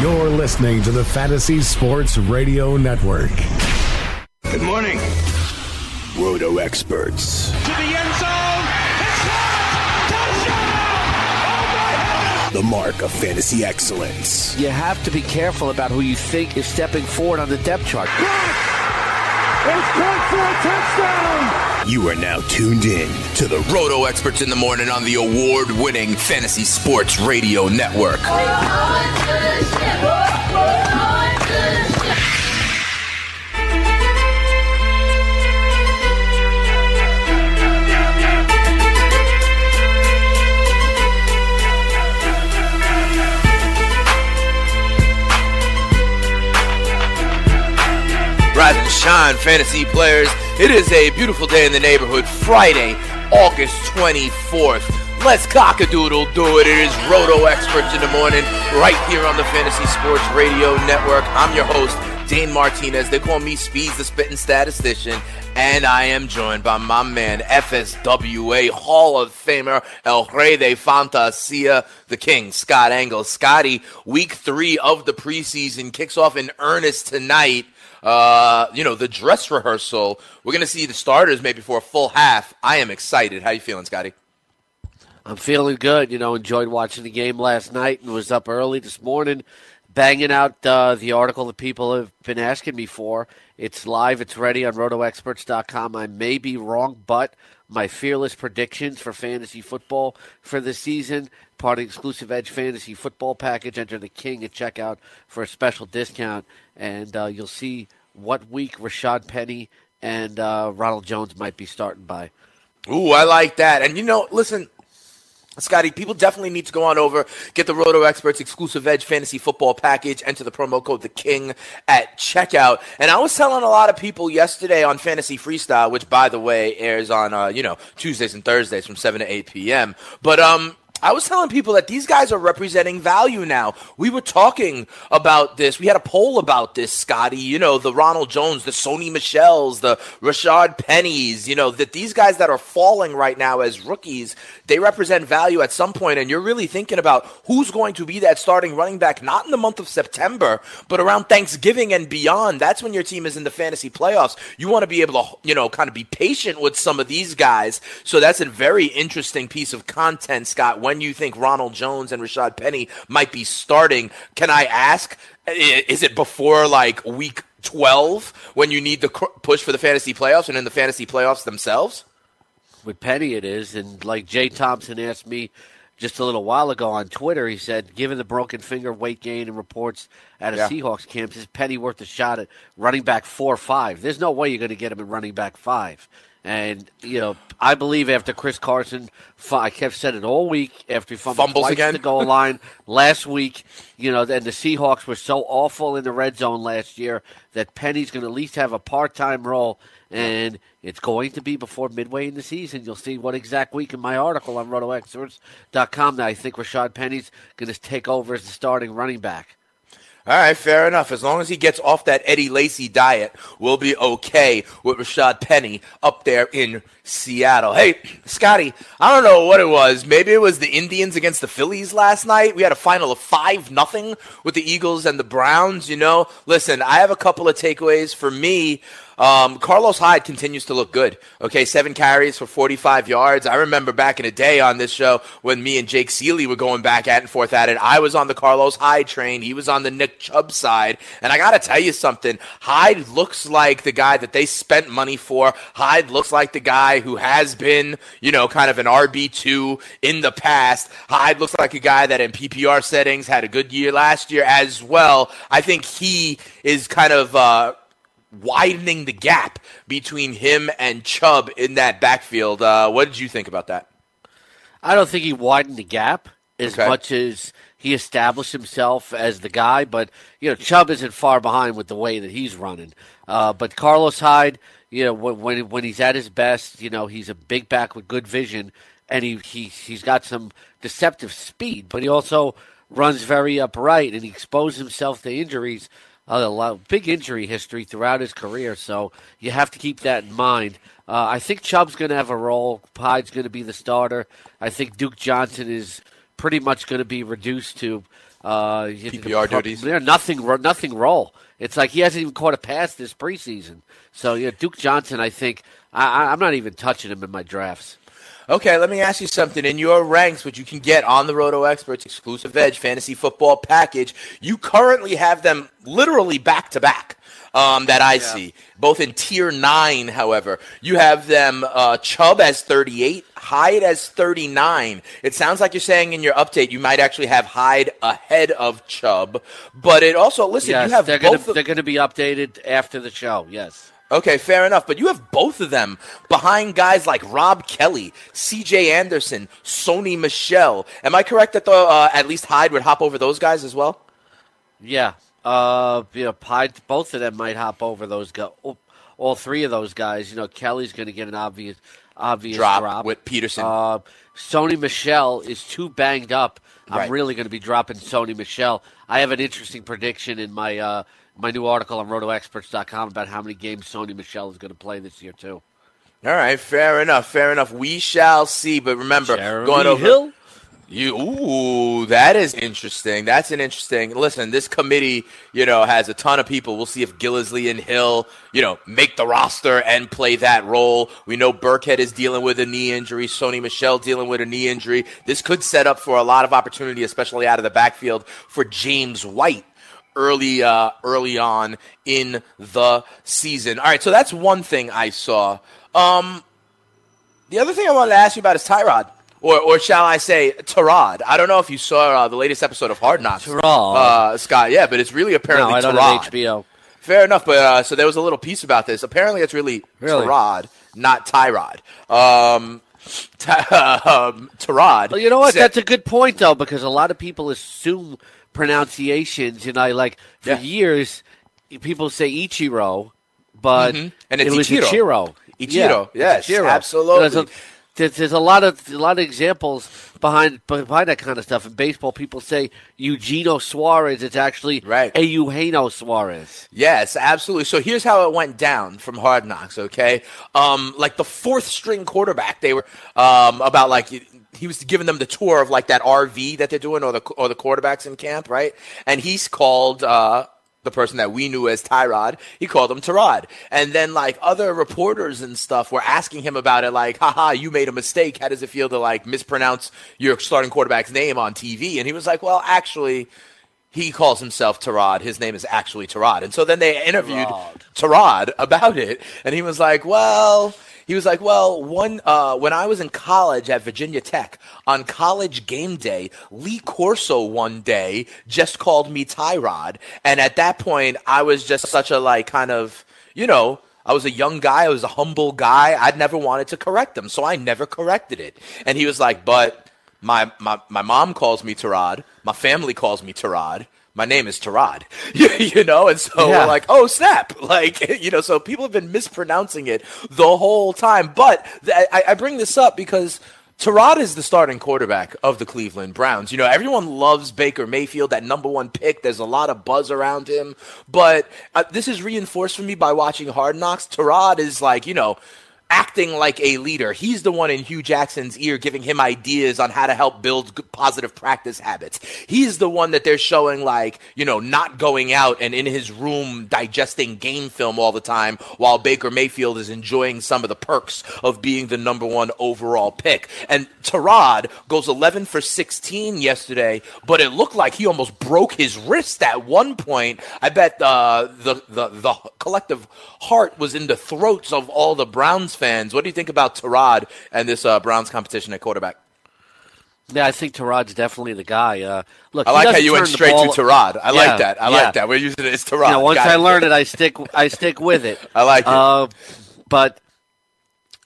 You're listening to the Fantasy Sports Radio Network. Good morning. Roto experts. To the end zone. Oh, the mark of fantasy excellence. You have to be careful about who you think is stepping forward on the depth chart. It's caught for a touchdown. You are now tuned in to the Roto Experts in the Morning on the award winning Fantasy Sports Radio Network. Rise and shine, fantasy players. It is a beautiful day in the neighborhood, Friday, August 24th. Let's cockadoodle do it. It is Roto Experts in the morning, right here on the Fantasy Sports Radio Network. I'm your host, Dane Martinez. They call me Speeds, the spitting statistician, and I am joined by my man, FSWA Hall of Famer, El Rey de Fantasia, the King, Scott Engel. Scotty, week three of the preseason kicks off in earnest tonight uh, you know, the dress rehearsal. We're going to see the starters maybe for a full half. I am excited. How you feeling, Scotty? I'm feeling good. You know, enjoyed watching the game last night and was up early this morning, banging out uh, the article that people have been asking me for. It's live. It's ready on RotoExperts.com. I may be wrong, but my fearless predictions for fantasy football for the season. Part of the exclusive Edge Fantasy Football Package. Enter the King at checkout for a special discount, and uh, you'll see what week Rashad Penny and uh, Ronald Jones might be starting by. Ooh, I like that. And you know, listen, Scotty, people definitely need to go on over, get the Roto Experts exclusive Edge fantasy football package, enter the promo code The King at checkout. And I was telling a lot of people yesterday on Fantasy Freestyle, which by the way airs on uh, you know Tuesdays and Thursdays from seven to eight p.m. But um, I was telling people that these guys are representing value now. We were talking about this. We had a poll about this, Scotty. You know, the Ronald Jones, the Sony Michels, the Rashad Pennies, you know, that these guys that are falling right now as rookies, they represent value at some point, And you're really thinking about who's going to be that starting running back, not in the month of September, but around Thanksgiving and beyond. That's when your team is in the fantasy playoffs. You want to be able to, you know, kind of be patient with some of these guys. So that's a very interesting piece of content, Scott when you think Ronald Jones and Rashad Penny might be starting. Can I ask, is it before like week 12 when you need the push for the fantasy playoffs and in the fantasy playoffs themselves? With Penny, it is. And like Jay Thompson asked me just a little while ago on Twitter, he said, given the broken finger, weight gain, and reports out of yeah. Seahawks camps, is Penny worth a shot at running back four or five? There's no way you're going to get him in running back five. And you know, I believe after Chris Carson, I kept said it all week after he fumbled Fumbles twice again. the goal line last week. You know, and the Seahawks were so awful in the red zone last year that Penny's going to at least have a part-time role, and it's going to be before midway in the season. You'll see what exact week in my article on RotoExperts.com that I think Rashad Penny's going to take over as the starting running back. All right, fair enough. As long as he gets off that Eddie Lacy diet, we'll be okay with Rashad Penny up there in Seattle. Hey, Scotty, I don't know what it was. Maybe it was the Indians against the Phillies last night. We had a final of 5 nothing with the Eagles and the Browns, you know. Listen, I have a couple of takeaways for me. Um, Carlos Hyde continues to look good. Okay, seven carries for 45 yards. I remember back in the day on this show when me and Jake Seeley were going back at and forth at it. I was on the Carlos Hyde train. He was on the Nick Chubb side. And I got to tell you something. Hyde looks like the guy that they spent money for. Hyde looks like the guy who has been, you know, kind of an RB2 in the past. Hyde looks like a guy that in PPR settings had a good year last year as well. I think he is kind of. Uh, widening the gap between him and Chubb in that backfield. Uh, what did you think about that? I don't think he widened the gap as Okay. much as he established himself as the guy. But you know, Chubb isn't far behind with the way that he's running. Uh, but Carlos Hyde, you know, when, when he's at his best, you know, he's a big back with good vision, and he he he's got some deceptive speed. But he also runs very upright, and he exposed himself to injuries. A lot, big injury history throughout his career, so you have to keep that in mind. Uh, I think Chubb's going to have a role. Hyde's going to be the starter. I think Duke Johnson is pretty much going to be reduced to uh, PPR duties? Yeah, nothing, nothing role. It's like he hasn't even caught a pass this preseason. So yeah, Duke Johnson. I think I, I'm not even touching him in my drafts. Okay, let me ask you something. In your ranks, which you can get on the Roto Experts exclusive Edge fantasy football package, you currently have them literally back to back. Um, that I see, both in tier nine. However, you have them uh, Chubb as 38, Hyde as 39. It sounds like you're saying in your update you might actually have Hyde ahead of Chubb, but it also listen. Yes, you have they're Gonna, of- they're going to be updated after the show. Yes. Okay, fair enough. But you have both of them behind guys like Rob Kelley, C.J. Anderson, Sony Michel. Am I correct that the, uh, at least Hyde would hop over those guys as well? Yeah. Uh, you know, Hyde, both of them might hop over those guys. All three of those guys. You know, Kelley's going to get an obvious, obvious Drop drop, with Peterson. Uh, Sony Michel is too banged up. I'm really going to be dropping Sony Michel. I have an interesting prediction in my uh, my new article on RotoExperts.com about how many games Sony Michel is going to play this year too. All right, fair enough, fair enough. We shall see. But remember, Jeremy going over Hill. You ooh, that is interesting. That's an interesting. Listen, this committee, you know, has a ton of people. We'll see if Gillislee and Hill, you know, make the roster and play that role. We know Burkhead is dealing with a knee injury. Sony Michel dealing with a knee injury. This could set up for a lot of opportunity, especially out of the backfield for James White early uh, early on in the season. All right, so that's one thing I saw. Um, the other thing I wanted to ask you about is Tyrod. Or, or shall I say, Tyrod? I don't know if you saw uh, the latest episode of Hard Knocks, Tyrod. uh, Scott. Yeah, but it's really apparently No, I don't HBO. Fair enough, but uh, so there was a little piece about this. Apparently, it's really, Really? Tyrod, not Tyrod. Um, ty- um, Tyrod. Well, you know what? said- That's a good point, though, because a lot of people assume pronunciations. You know, like for Yeah. years, people say Ichiro, but Mhm. And it's it was Ichiro. Ichiro. Ichiro, yes, Ichiro. absolutely. There's a, there's, there's a lot of a lot of examples behind behind that kind of stuff. In baseball, people say Eugenio Suarez. It's actually Right. a Eugenio Suarez. Yes, absolutely. So here's how it went down from Hard Knocks. Okay, um, like the fourth string quarterback, they were um, about like he was giving them the tour of like that RV that they're doing, or the or the quarterbacks in camp, right? And he's called. Uh, the person that we knew as Tyrod, he called him Tyrod. And then like other reporters and stuff were asking him about it, like, haha, you made a mistake. How does it feel to like mispronounce your starting quarterback's name on TV? And he was like, well, actually, he calls himself Tarad. His name is actually Tarad. And so then they interviewed Tarad about it, and he was like, "Well." He was like, "Well, one uh, when I was in college at Virginia Tech on college game day, Lee Corso one day just called me Tyrod, and at that point, I was just such a like kind of you know I was a young guy. I was a humble guy. I'd never wanted to correct him, so I never corrected it. And he was like, but my, my, my mom calls me Tarad. My family calls me Tarad. My name is Tarad. you, know, and so Yeah. we're like, oh snap! Like you know, so people have been mispronouncing it the whole time. But th- I, I bring this up because Tarad is the starting quarterback of the Cleveland Browns. You know, everyone loves Baker Mayfield, that number one pick. There's a lot of buzz around him. But uh, this is reinforced for me by watching Hard Knocks. Tarad is like, you know, acting like a leader. He's the one in Hue Jackson's ear giving him ideas on how to help build positive practice habits. He's the one that they're showing like, you know, not going out and in his room digesting game film all the time while Baker Mayfield is enjoying some of the perks of being the number 1 overall pick. And Tyrod goes 11 for 16 yesterday, but it looked like he almost broke his wrist at one point. I bet uh, the the the collective heart was in the throats of all the Browns fans. What do you think about Tyrod and this uh, Browns competition at quarterback? Yeah, I think Tyrod's definitely the guy. Uh, look, I like how you went straight ball- to Tyrod. I Yeah, like that. I yeah. like that. We're using it as. You know, once Got I learn it, I stick. I stick with it. I like it. Uh, but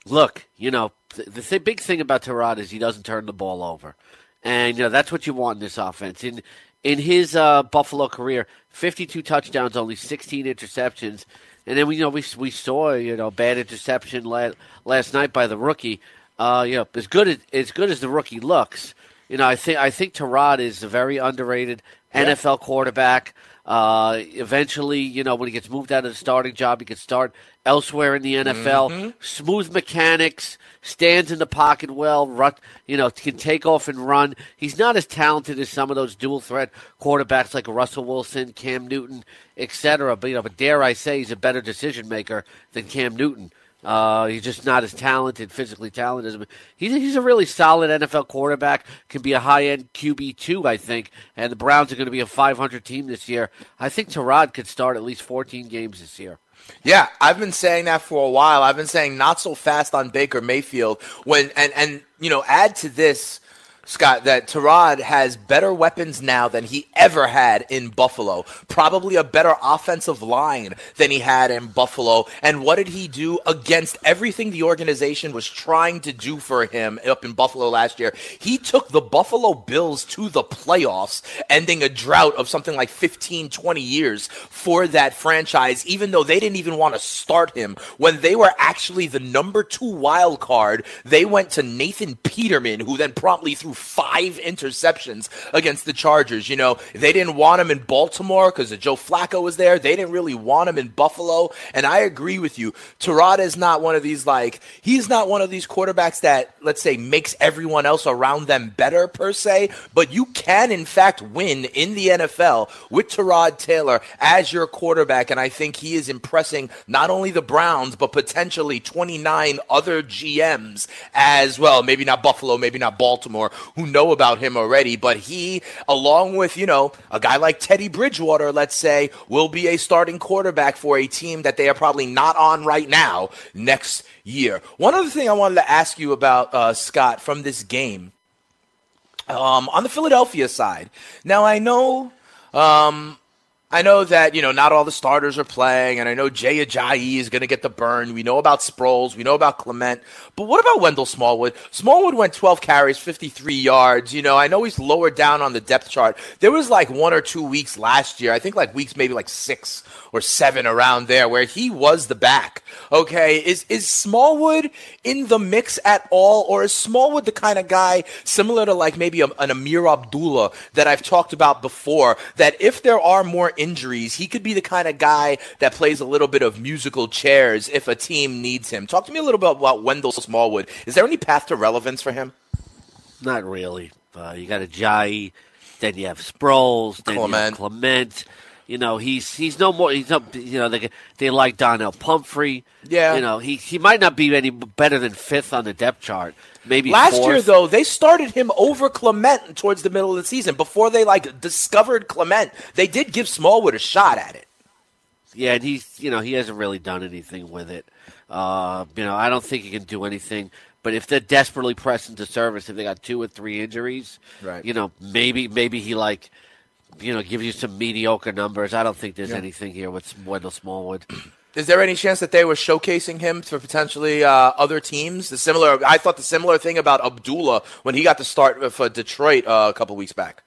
look, you know, the, the th- big thing about Tyrod is he doesn't turn the ball over, and you know that's what you want in this offense. In in his uh, Buffalo career, fifty-two touchdowns, only sixteen interceptions, and then we you know we we saw you know bad interception last last night by the rookie. Uh, you know, as good as as good as the rookie looks, you know, I think I think Tyrod is a very underrated NFL quarterback. Uh, eventually, you know, when he gets moved out of the starting job, he can start elsewhere in the NFL. Smooth mechanics, stands in the pocket well, run, you know, can take off and run. He's not as talented as some of those dual threat quarterbacks like Russell Wilson, Cam Newton, etc. But you know, but dare I say, he's a better decision maker than Cam Newton. Uh, he's just not as talented, physically talented. as He's, he's a really solid NFL quarterback. Can be a high end QB two, I think. And the Browns are going to be a 500 team this year. I think Tyrod could start at least 14 games this year. Yeah, I've been saying that for a while. I've been saying not so fast on Baker Mayfield when and and you know add to this Scott, that Tyrod has better weapons now than he ever had in Buffalo. Probably a better offensive line than he had in Buffalo. And what did he do against everything the organization was trying to do for him up in Buffalo last year? He took the Buffalo Bills to the playoffs, ending a drought of something like 15, 20 years for that franchise, even though they didn't even want to start him. When they were actually the number two wild card, they went to Nathan Peterman, who then promptly threw five interceptions against the Chargers. You know, they didn't want him in Baltimore because Joe Flacco was there. They didn't really want him in Buffalo. And I agree with you. Terada is not one of these, like, he's not one of these quarterbacks that, let's say, makes everyone else around them better per se, but you can, in fact, win in the NFL with Terod Taylor as your quarterback. And I think he is impressing not only the Browns, but potentially 29 other GMs as well. Maybe not Buffalo, maybe not Baltimore, who know about him already. But he, along with, you know, a guy like Teddy Bridgewater, let's say, will be a starting quarterback for a team that they are probably not on right now next year. One other thing I wanted to ask you about, uh, Scott, from this game. Um, on the Philadelphia side, now I know, um, I know that you know not all the starters are playing, and I know Jay Ajayi is going to get the burn. We know about Sproles, we know about Clement, but what about Wendell Smallwood? Smallwood went 12 carries, 53 yards. You know, I know he's lower down on the depth chart. There was like one or two weeks last year, I think like weeks maybe like six or seven around there, where he was the back. Okay, is is Smallwood in the mix at all, or is Smallwood the kind of guy similar to like maybe an Ameer Abdullah that I've talked about before? That if there are more injuries, he could be the kind of guy that plays a little bit of musical chairs if a team needs him. Talk to me a little bit about Wendell Smallwood. Is there any path to relevance for him? Not really. Uh, you got Ajayi, then you have Sproles, then you have Clement. You know, he's he's no more. He's no. You know, they they like Donnell Pumphrey. Yeah. You know, he he might not be any better than fifth on the depth chart. Maybe Last fourth. year, though, they started him over Clement towards the middle of the season. Before they like discovered Clement, they did give Smallwood a shot at it. Yeah, and he's you know he hasn't really done anything with it. Uh, you know, I don't think he can do anything. But if they're desperately pressed into service, if they got two or three injuries, Right. You know, maybe maybe he like, you know, gives you some mediocre numbers. I don't think there's Yeah. anything here with Wendell Smallwood. Is there any chance that they were showcasing him for potentially uh, other teams? The similar, I thought the similar thing about Abdullah when he got to start for Detroit uh, a couple weeks back.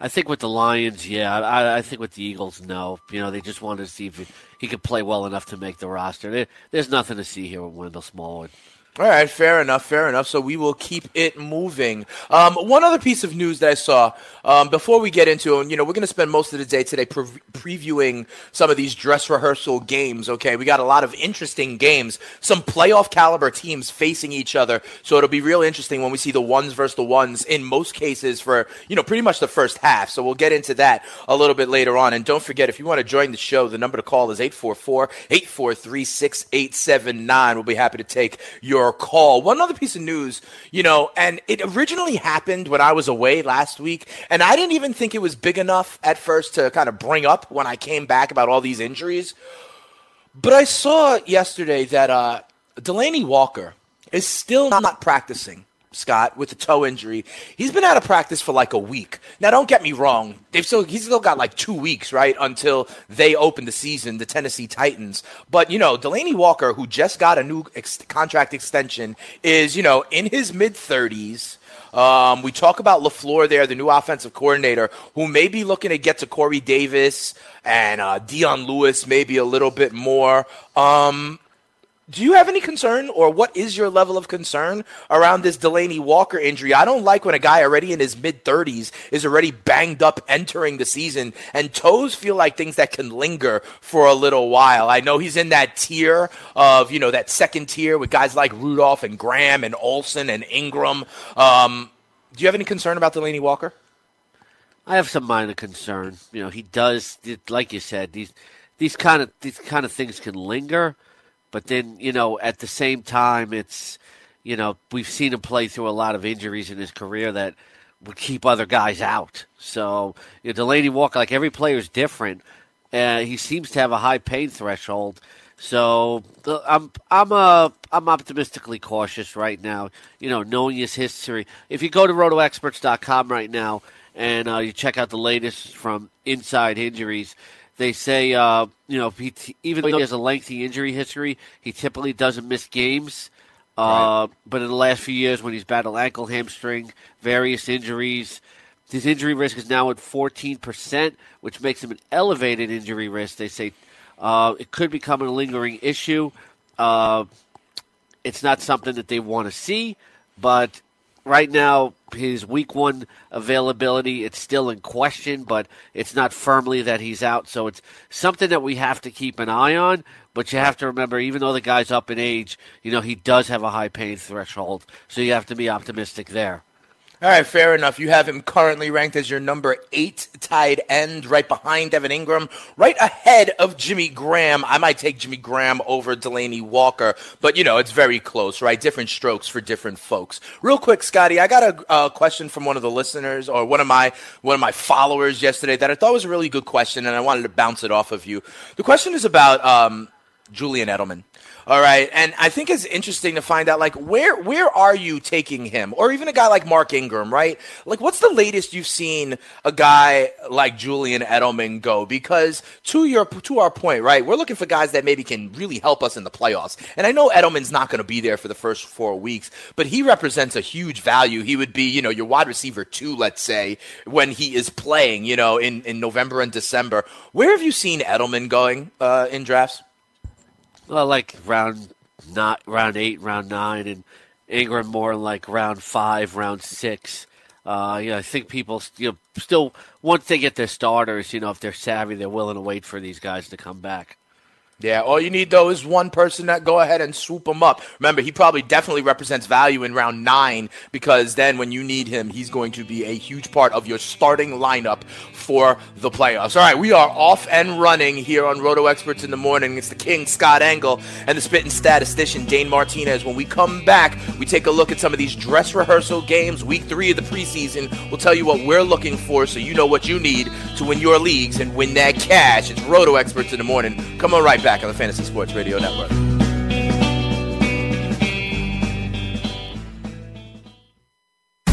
I think with the Lions, yeah. I, I think with the Eagles, no. You know, they just wanted to see if he, he could play well enough to make the roster. There, there's nothing to see here with Wendell Smallwood. All right, fair enough, fair enough. So we will keep it moving. Um, one other piece of news that I saw um, before we get into it, you know, we're going to spend most of the day today pre- previewing some of these dress rehearsal games. Okay, we got a lot of interesting games, some playoff caliber teams facing each other. So it'll be real interesting when we see the ones versus the ones in most cases for you know pretty much the first half. So we'll get into that a little bit later on. And don't forget, if you want to join the show, the number to call is 844 843 6879. We'll be happy to take your your call. One other piece of news, you know, and it originally happened when I was away last week, and I didn't even think it was big enough at first to kind of bring up when I came back about all these injuries. But I saw yesterday that uh, Delanie Walker is still not practicing Scott, with the toe injury. He's been out of practice for like a week. Now, don't get me wrong. They've still he's still got like two weeks, right, until they open the season, the Tennessee Titans. But you know, Delanie Walker, who just got a new ex- contract extension, is you know in his mid thirties. Um, we talk about LaFleur there, the new offensive coordinator, who may be looking to get to Corey Davis and uh, Dion Lewis, maybe a little bit more. Um, do you have any concern or what is your level of concern around this Delanie Walker injury? I don't like when a guy already in his mid 30s is already banged up entering the season and toes feel like things that can linger for a little while. I know he's in that tier of, you know, that second tier with guys like Rudolph and Graham and Olsen and Engram. Um, do you have any concern about Delanie Walker? I have some minor concern. You know, he does, like you said, these these kind of these kind of things can linger. But then, you know, at the same time, it's, you know, we've seen him play through a lot of injuries in his career that would keep other guys out. So, you know, Delanie Walker, like every player is different. Uh, he seems to have a high pain threshold. So I'm I'm uh I'm optimistically cautious right now. You know, knowing his history. If you go to rotoexperts.com right now and uh, you check out the latest from Inside Injuries, they say, uh, you know, he t- even though he has a lengthy injury history, he typically doesn't miss games. Uh, right. But in the last few years, when he's battled ankle, hamstring, various injuries, his injury risk is now at 14%, which makes him an elevated injury risk. They say uh, it could become a lingering issue. Uh, it's not something that they want to see, but right now his week one availability it's still in question but it's not firmly that he's out. So it's something that we have to keep an eye on. But you have to remember even though the guy's up in age you know he does have a high pain threshold. So you have to be optimistic there all right, fair enough. You have him currently ranked as your number eight tied end, right behind Evan Engram, right ahead of Jimmy Graham. I might take Jimmy Graham over Delanie Walker, but you know it's very close, right? Different strokes for different folks. Real quick, Scotty, I got a, a question from one of the listeners or one of my one of my followers yesterday that I thought was a really good question, and I wanted to bounce it off of you. The question is about um, Julian Edelman. All right, and I think it's interesting to find out like where where are you taking him, or even a guy like Mark Ingram, right? Like, what's the latest you've seen a guy like Julian Edelman go? Because to your to our point, right, we're looking for guys that maybe can really help us in the playoffs. And I know Edelman's not going to be there for the first four weeks, but he represents a huge value. He would be, you know, your wide receiver two, let's say, when he is playing, you know, in in November and December. Where have you seen Edelman going uh, in drafts? Well, like round not round eight, round nine, and Ingram more like round five, round six. Uh, you know, I think people you know, still once they get their starters, you know, if they're savvy, they're willing to wait for these guys to come back. Yeah, all you need though is one person that go ahead and swoop him up. Remember, he probably definitely represents value in round nine because then when you need him, he's going to be a huge part of your starting lineup for the playoffs. All right, we are off and running here on Roto Experts in the morning. It's the King Scott Engel and the spitting statistician Dane Martinez. When we come back, we take a look at some of these dress rehearsal games, week three of the preseason. We'll tell you what we're looking for so you know what you need to win your leagues and win that cash. It's Roto Experts in the morning. Come on right back back on the Fantasy Sports Radio Network.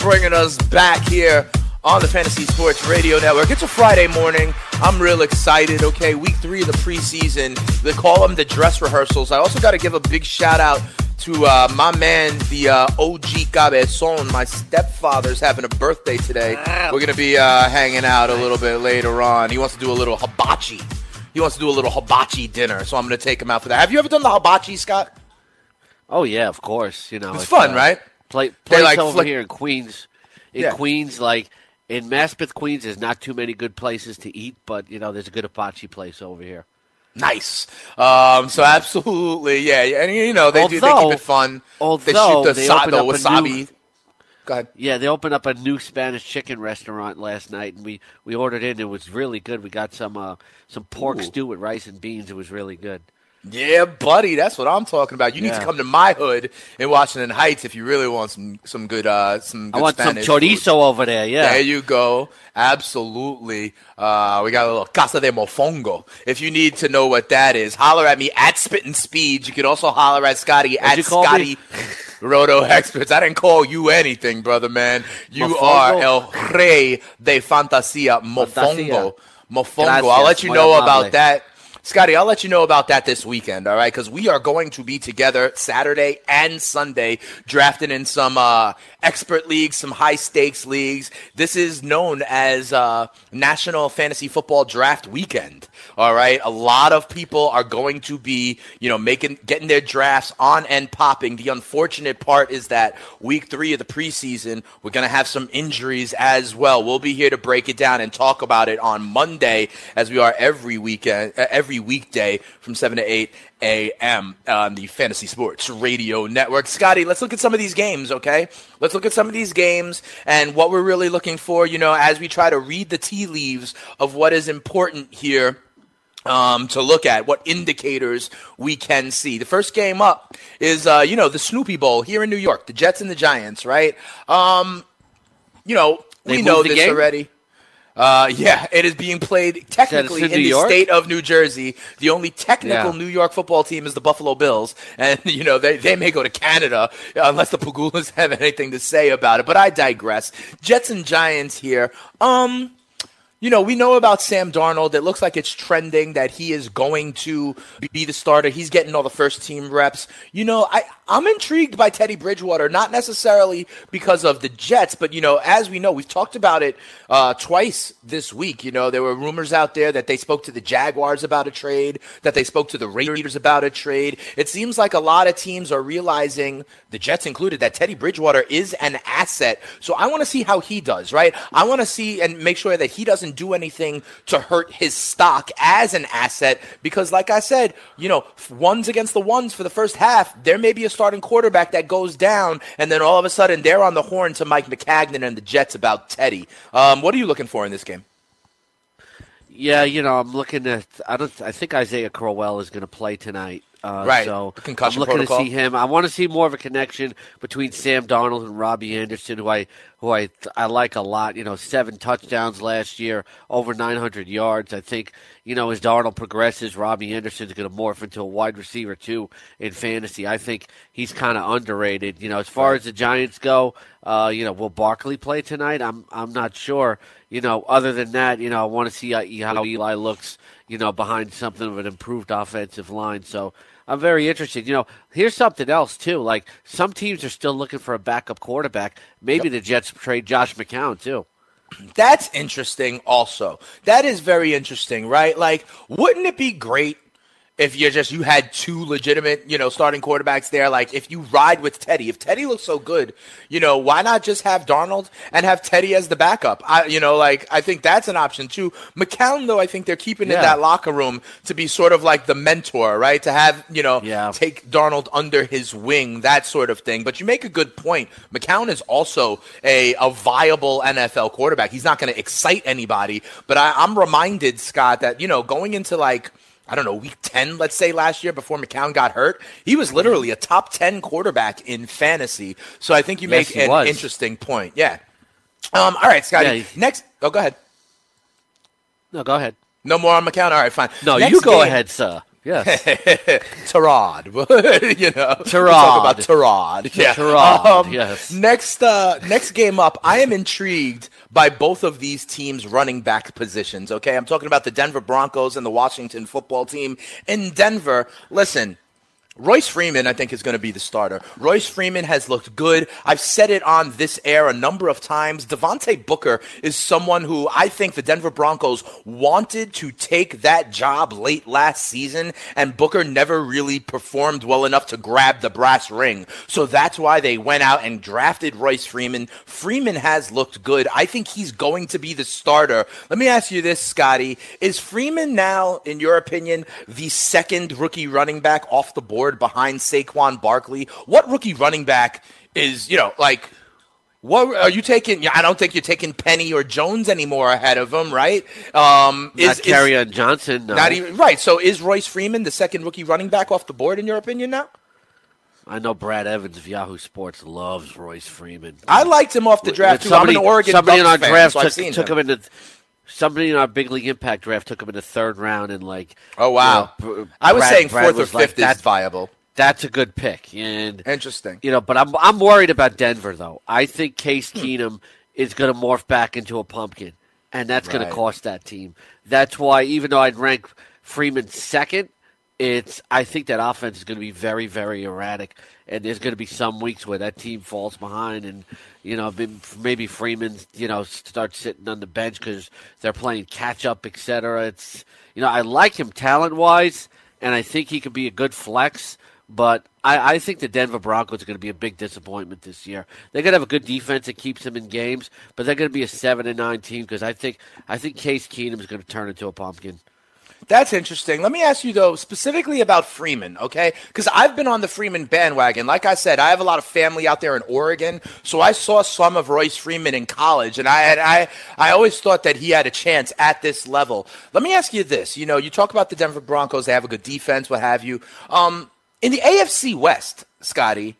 Bringing us back here on the Fantasy Sports Radio Network. It's a Friday morning. I'm real excited. Okay, week three of the preseason. They call them the dress rehearsals. I also got to give a big shout out to uh, my man, the uh, OG Cabezon. My stepfather's having a birthday today. We're gonna be uh, hanging out a little bit later on. He wants to do a little hibachi. He wants to do a little hibachi dinner, so I'm gonna take him out for that. Have you ever done the hibachi, Scott? Oh yeah, of course. You know, It's fun, uh, right? Play, They, place like, over flick- here in Queens. In Yeah. Queens, like in Maspeth, Queens, there's not too many good places to eat, but you know, there's a good hibachi place over here. Nice. Um, so absolutely, yeah, and you know they do. They keep it fun. they although shoot the, they sa- the wasabi. new- Go ahead. Yeah, they opened up a new Spanish chicken restaurant last night, and we, we ordered in. It was really good. We got some uh, some pork Ooh. stew with rice and beans. It was really good. Yeah, buddy, that's what I'm talking about. You need to come to my hood in Washington Heights if you really want some some good uh some. Good I want Spanish some food. chorizo over there. Yeah, There you go. Absolutely. Uh, we got a little Casa de Mofongo. If you need to know what that is, holler at me at Spittin' Speed. You can also holler at Scotty at you call Scotty? Roto Experts. I didn't call you anything, brother man. You Mofongo? are El Rey de Fantasia Mofongo. Fantasia. Mofongo. I'll let you muy know amable. about that. Scotty, I'll let you know about that this weekend, all right? Because we are going to be together Saturday and Sunday, drafting in some uh, expert leagues, some high stakes leagues. This is known as uh, National Fantasy Football Draft Weekend. All right, a lot of people are going to be, you know, making getting their drafts on and popping. The unfortunate part is that week three of the preseason, we're going to have some injuries as well. We'll be here to break it down and talk about it on Monday, as we are every weekend, uh, every weekday from seven to eight a.m. on the Fantasy Sports Radio Network. Scotty, let's look at some of these games, okay? Let's look at some of these games and what we're really looking for, you know, as we try to read the tea leaves of what is important here um, to look at, what indicators we can see. The first game up is, uh, you know, the Snoopy Bowl here in New York, the Jets and the Giants, right? Um, you know, They we know this game? already. Uh, yeah, it is being played technically in the York? state of New Jersey. The only technical Yeah. New York football team is the Buffalo Bills, and you know they, they may go to Canada unless the Pegulas have anything to say about it. But I digress. Jets and Giants here. Um, you know, we know about Sam Darnold. It looks like it's trending that he is going to be the starter. He's getting all the first team reps. You know, I, I'm intrigued by Teddy Bridgewater, not necessarily because of the Jets, but, you know, as we know, we've talked about it uh, twice this week. You know, there were rumors out there that they spoke to the Jaguars about a trade, that they spoke to the Raiders about a trade. It seems like a lot of teams are realizing, the Jets included, that Teddy Bridgewater is an asset. So I want to see how he does, right? I want to see and make sure that he doesn't do anything to hurt his stock as an asset because, like I said, you know, ones against the ones for the first half, there may be a starting quarterback that goes down, and then all of a sudden they're on the horn to Mike Maccagnan and the Jets about Teddy. Um, what are you looking for in this game? Yeah, you know, I'm looking at. I don't. I think Isaiah Crowell is going to play tonight. Uh, Right, So the concussion I'm looking protocol. to see him. I want to see more of a connection between Sam Darnold and Robbie Anderson, who I who I I like a lot. You know, seven touchdowns last year, over 900 yards. I think you know as Darnold progresses, Robbie Anderson's going to morph into a wide receiver too in fantasy. I think he's kind of underrated. You know, as far as the Giants go, uh, you know, will Barkley play tonight? I'm I'm not sure. You know, other than that, you know, I want to see how, how Eli looks. You know, behind something of an improved offensive line. So I'm very interested. You know, here's something else too. Like some teams are still looking for a backup quarterback. Maybe the Jets trade Josh McCown too. That's interesting, also. That is very interesting, right? Like, wouldn't it be great if you're just you had two legitimate, you know, starting quarterbacks there. Like if you ride with Teddy, if Teddy looks so good, you know, why not just have Darnold and have Teddy as the backup? I, you know, like I think that's an option too. McCown, though, I think they're keeping Yeah. in that locker room to be sort of like the mentor, right? To have you know, Yeah. take Darnold under his wing, that sort of thing. But you make a good point. McCown is also a, a viable NFL quarterback. He's not going to excite anybody, but I, I'm reminded, Scott, that you know, going into like. I don't know, week 10, let's say last year before McCown got hurt, he was literally a top 10 quarterback in fantasy. So I think you Yes, make an was. interesting point. Yeah. Um, all right, Scotty. Yeah, he- Next. Oh, go ahead. No, go ahead. No more on McCown? All right, fine. No, Next you go game- ahead, sir. Yes. Tarad. you know, we Tarad. talk about Tarad. Yeah. Tarad, yes. Next, uh, next game up, I am intrigued by both of these teams' running back positions. Okay, I'm talking about the Denver Broncos and the Washington Football Team. In Denver, listen. Royce Freeman, I think, is going to be the starter. Royce Freeman has looked good. I've said it on this air a number of times. Devontae Booker is someone who I think the Denver Broncos wanted to take that job late last season, and Booker never really performed well enough to grab the brass ring. So that's why they went out and drafted Royce Freeman. Freeman has looked good. I think he's going to be the starter. Let me ask you this, Scotty. Is Freeman now, in your opinion, the second rookie running back off the board behind Saquon Barkley? What rookie running back is, you know, like what are you taking? I don't think you're taking Penny or Jones anymore ahead of him, right? Um, Not Kerryon Johnson. No. not even right. So is Royce Freeman the second rookie running back off the board in your opinion now? I know Brad Evans of Yahoo Sports loves Royce Freeman. I liked him off the draft too. Somebody, I'm an Oregon somebody in our fan, draft so took, took him. him in the. Somebody in our big league impact draft took him in the third round, and like, Oh wow! you know, I was Brad- saying Brad fourth or was like, fifth is "That- viable. That's a good pick, and Interesting. you know, but I'm I'm worried about Denver though. I think Case. Keenum is going to morph back into a pumpkin, and that's going to cost that team. That's why, even though I'd rank Freeman second, it's I think that offense is going to be very very erratic, and there's going to be some weeks where that team falls behind, and you know maybe- Freeman you know starts sitting on the bench because they're playing catch up, etc. It's you know I like him talent wise, and I think he could be a good flex. But I, I think the Denver Broncos are going to be a big disappointment this year. They're going to have a good defense that keeps them in games, but they're going to be a seven and nine team because I think I think Case Keenum is going to turn into a pumpkin. That's interesting. Let me ask you though, specifically about Freeman, okay? Because I've been on the Freeman bandwagon. Like I said, I have a lot of family out there in Oregon, so I saw some of Royce Freeman in college, and I I I always thought that he had a chance at this level. Let me ask you this: you know, you talk about the Denver Broncos; they have a good defense, what have you. Um, in the AFC West, Scotty,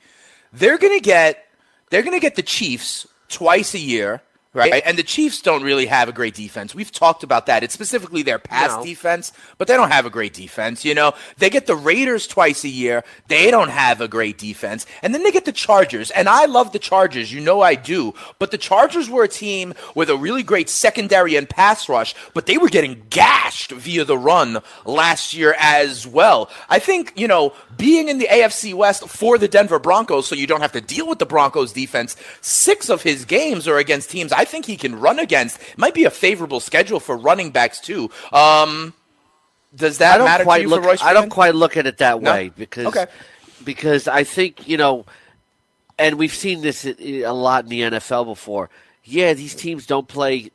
they're gonna get they're gonna get the Chiefs twice a year. Right. And the Chiefs don't really have a great defense. We've talked about that. It's specifically their pass No. defense, but they don't have a great defense. You know, they get the Raiders twice a year. They don't have a great defense. And then they get the Chargers. And I love the Chargers. You know I do. But the Chargers were a team with a really great secondary and pass rush, but they were getting gashed via the run last year as well. I think, you know, being in the AFC West for the Denver Broncos, so you don't have to deal with the Broncos defense, six of his games are against teams I think he can run against. It might be a favorable schedule for running backs, too. Um, does that I don't matter to quite you look. for Royce I don't quite look at it that No? way because Okay. because I think you know, and we've seen this a lot in the NFL before. Yeah, these teams don't play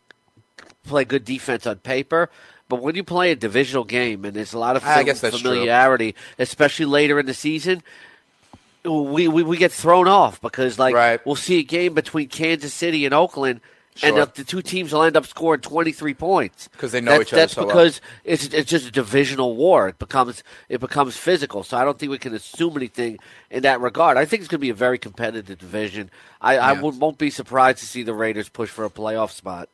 play good defense on paper. But when you play a divisional game and there's a lot of I fam- guess that's true. familiarity, especially later in the season, we, we, we get thrown off because like Right. we'll see a game between Kansas City and Oakland, Sure. and the, the two teams will end up scoring 23 points because they know That's- each other That's so well. because it's it's just a divisional war. It becomes it becomes physical. So I don't think we can assume anything in that regard. I think it's going to be a very competitive division. I, I Yeah. won't be surprised to see the Raiders push for a playoff spot.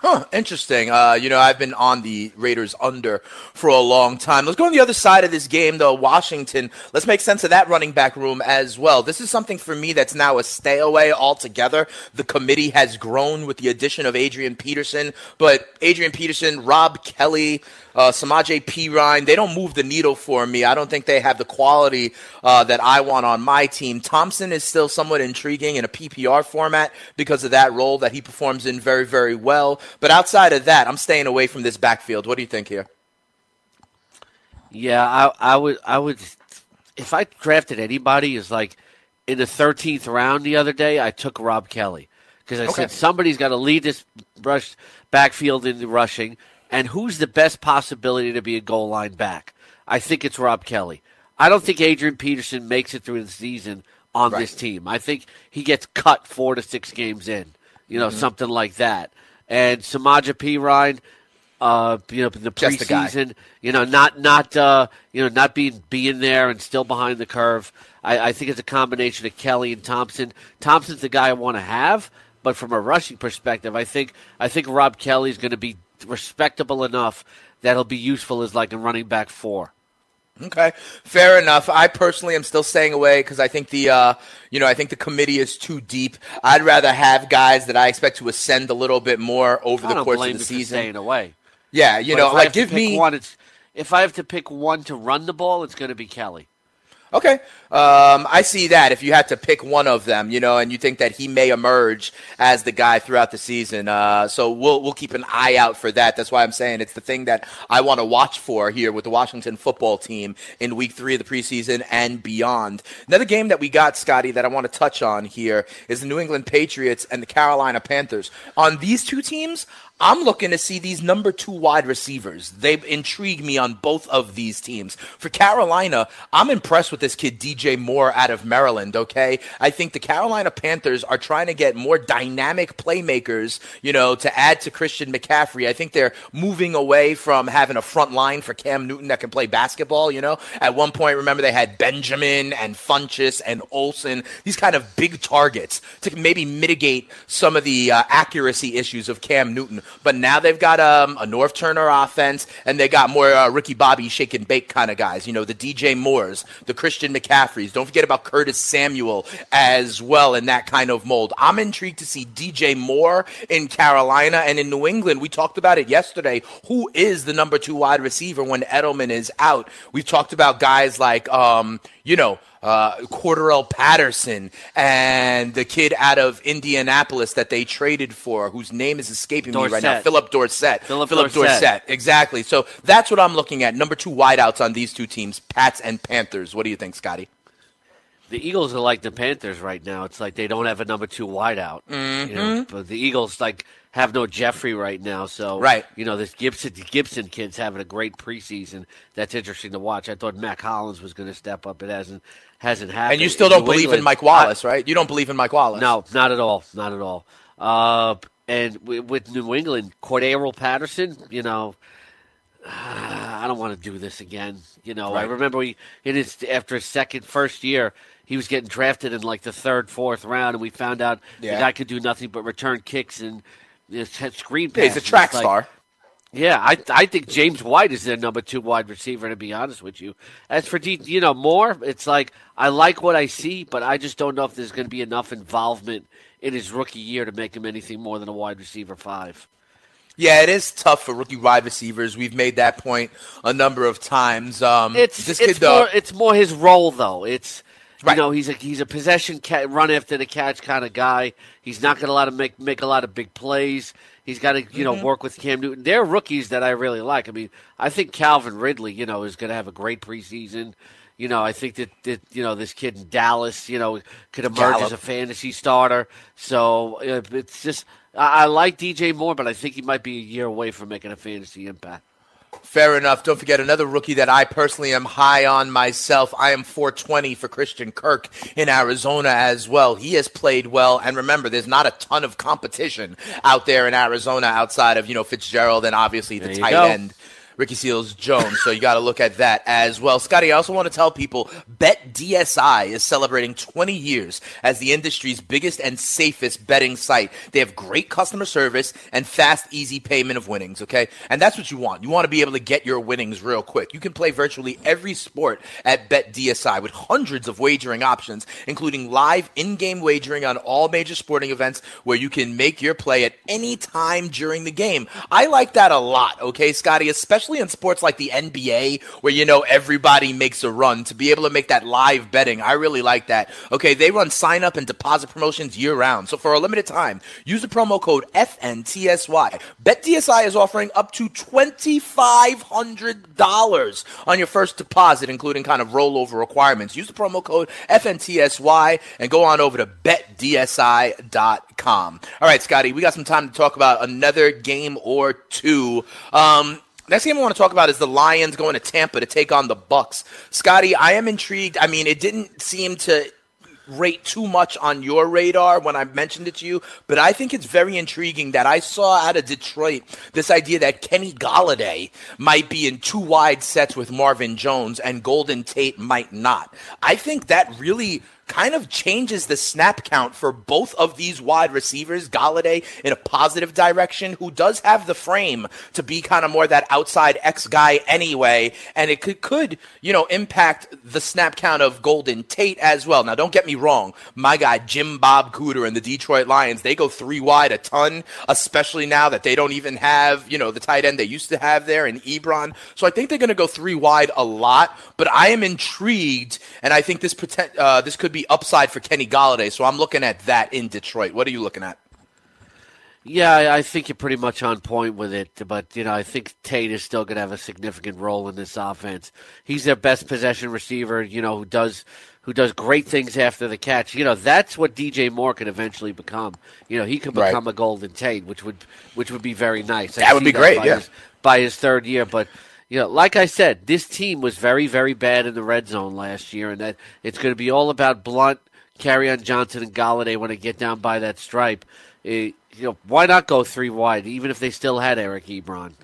Huh, interesting. Uh, you know, I've been on the Raiders under for a long time. Let's go on the other side of this game, though. Washington. Let's make sense of that running back room as well. This is something for me that's now a stay away altogether. The committee has grown with the addition of Adrian Peterson, but Adrian Peterson, Rob Kelley, uh, Samaje Perine—they don't move the needle for me. I don't think they have the quality uh, that I want on my team. Thompson is still somewhat intriguing in a PPR format because of that role that he performs in very, very well. But outside of that, I'm staying away from this backfield. What do you think here? Yeah, I, I would. I would. If I drafted anybody, is like in the thirteenth round the other day, I took Rob Kelley because I Okay. said somebody's got to lead this rush backfield in the rushing, and who's the best possibility to be a goal line back? I think it's Rob Kelley. I don't think Adrian Peterson makes it through the season on Right. this team. I think he gets cut four to six games in, you Mm-hmm. know, something like that. And Samaje Perine, uh, you know, in the Just the preseason, you know, not not uh, you know, not being being there and still behind the curve. I, I think it's a combination of Kelley and Thompson. Thompson's the guy I want to have, but from a rushing perspective, I think I think Rob Kelley's going to be respectable enough that he'll be useful as like a running back four. Okay, fair enough. I personally am still staying away because I think the, uh, you know, I think the committee is too deep. I'd rather have guys that I expect to ascend a little bit more over I the course of the season. staying away. Yeah, you But know, like give me one. It's, if I have to pick one to run the ball, it's going to be Kelley. Okay, um, I see that. If you had to pick one of them, you know, and you think that he may emerge as the guy throughout the season, uh, so we'll we'll keep an eye out for that. That's why I'm saying it's the thing that I want to watch for here with the Washington Football Team in Week Three of the preseason and beyond. Another game that we got, Scotty, that I want to touch on here is the New England Patriots and the Carolina Panthers. On these two teams, I'm looking to see these number two wide receivers. They intrigue me on both of these teams. For Carolina, I'm impressed with this kid, DJ Moore, out of Maryland, okay? I think the Carolina Panthers are trying to get more dynamic playmakers, you know, to add to Christian McCaffrey. I think they're moving away from having a front line for Cam Newton that can play basketball, you know? At one point, remember, they had Benjamin and Funchess and Olsen, these kind of big targets to maybe mitigate some of the uh, accuracy issues of Cam Newton. But now they've got um, a Norv Turner offense, and they got more uh, Ricky Bobby shake and bake kind of guys. You know, the DJ Moores, the Christian McCaffreys. Don't forget about Curtis Samuel as well in that kind of mold. I'm intrigued to see DJ Moore in Carolina and in New England. We talked about it yesterday. Who is the number two wide receiver when Edelman is out? We've talked about guys like, um, you know, uh, Cordarrelle Patterson and the kid out of Indianapolis that they traded for, whose name is escaping me right now, Dorsett. Philip Dorsett. Philip Dorsett. Dorsett. exactly. So that's what I'm looking at. Number two wideouts on these two teams, Pats and Panthers. What do you think, Scotty? The Eagles are like the Panthers right now. It's like they don't have a number two wideout. You Mm-hmm. know, but the Eagles like have no Jeffery right now. So Right. you know, this Gibson Gibson kid's having a great preseason. That's interesting to watch. I thought Mack Hollins was going to step up. It hasn't hasn't happened. And you still don't New believe in Mike Wallace, right? You don't believe in Mike Wallace. No, not at all. Not at all. Uh, and wi- with New England, Cordarrelle Patterson, you know, I don't want to do this again. You know, I remember we in his after his second first year, he was getting drafted in like the third, fourth round, and we found out Yeah. the guy could do nothing but return kicks and you know, screen Yeah, he's a passes. track like- star. yeah, I I think James White is their number two wide receiver. To be honest with you, as for D, you know more, it's like I like what I see, but I just don't know if there's going to be enough involvement in his rookie year to make him anything more than a wide receiver five. Yeah, it is tough for rookie wide receivers. We've made that point a number of times. Um, It's this it's kid, uh, more it's more his role though. It's Right. you know he's a he's a possession ca- run after the catch kind of guy. He's not going to lot of make make a lot of big plays. He's got to you know Mm-hmm. work with Cam Newton. They're rookies that I really like. I mean, I think Calvin Ridley, you know, is going to have a great preseason. You know, I think that, that you know this kid in Dallas, you know, could emerge as a fantasy starter. So uh, it's just I, I like DJ Moore, but I think he might be a year away from making a fantasy impact. Fair enough. Don't forget another rookie that I personally am high on myself. I am 420 for Christian Kirk in Arizona as well. He has played well. And remember, there's not a ton of competition out there in Arizona outside of, you know, Fitzgerald and obviously the There tight go. end. Ricky Seals Jones. So you got to look at that as well. Scotty, I also want to tell people Bet DSI is celebrating 20 years as the industry's biggest and safest betting site. They have great customer service and fast, easy payment of winnings, okay? And that's what you want. You want to be able to get your winnings real quick. You can play virtually every sport at Bet DSI with hundreds of wagering options, including live in game wagering on all major sporting events where you can make your play at any time during the game. I like that a lot, okay, Scotty, especially especially in sports like the NBA, where you know everybody makes a run. To be able to make that live betting, I really like that. Okay, they run sign up and deposit promotions year round. So for a limited time, use the promo code FNTSY. BetDSI is offering up to $2,500 on your first deposit, including kind of rollover requirements. Use the promo code FNTSY and go on over to betdsi.com. All right, Scotty, we got some time to talk about another game or two. Um, Next game I want to talk about is the Lions going to Tampa to take on the Bucs. Scotty, I am intrigued. I mean, it didn't seem to rate too much on your radar when I mentioned it to you, but I think it's very intriguing that I saw out of Detroit this idea that Kenny Golladay might be in two wide sets with Marvin Jones and Golden Tate might not. I think that really kind of changes the snap count for both of these wide receivers, Golladay in a positive direction, who does have the frame to be kind of more that outside X guy anyway, and it could, could you know, impact the snap count of Golden Tate as well. Now, don't get me wrong, my guy Jim Bob Cooter and the Detroit Lions, they go three wide a ton, especially now that they don't even have, you know, the tight end they used to have there in Ebron. So I think they're going to go three wide a lot, but I am intrigued, and I think this uh, this could be upside for Kenny Golladay. So I'm looking at that in Detroit. What are you looking at? Yeah, I think you're pretty much on point with it. But, you know, I think Tate is still going to have a significant role in this offense. He's their best possession receiver, you know, who does who does great things after the catch. You know, that's what DJ Moore could eventually become. You know, he could become right. a Golden Tate, which would which would be very nice. That would be great, by yeah. His, by his third year, but you know, like I said, this team was very, very bad in the red zone last year, and that it's going to be all about Blount, Kerryon Johnson, and Golladay when they get down by that stripe. It, you know, why not go three wide, even if they still had Eric Ebron?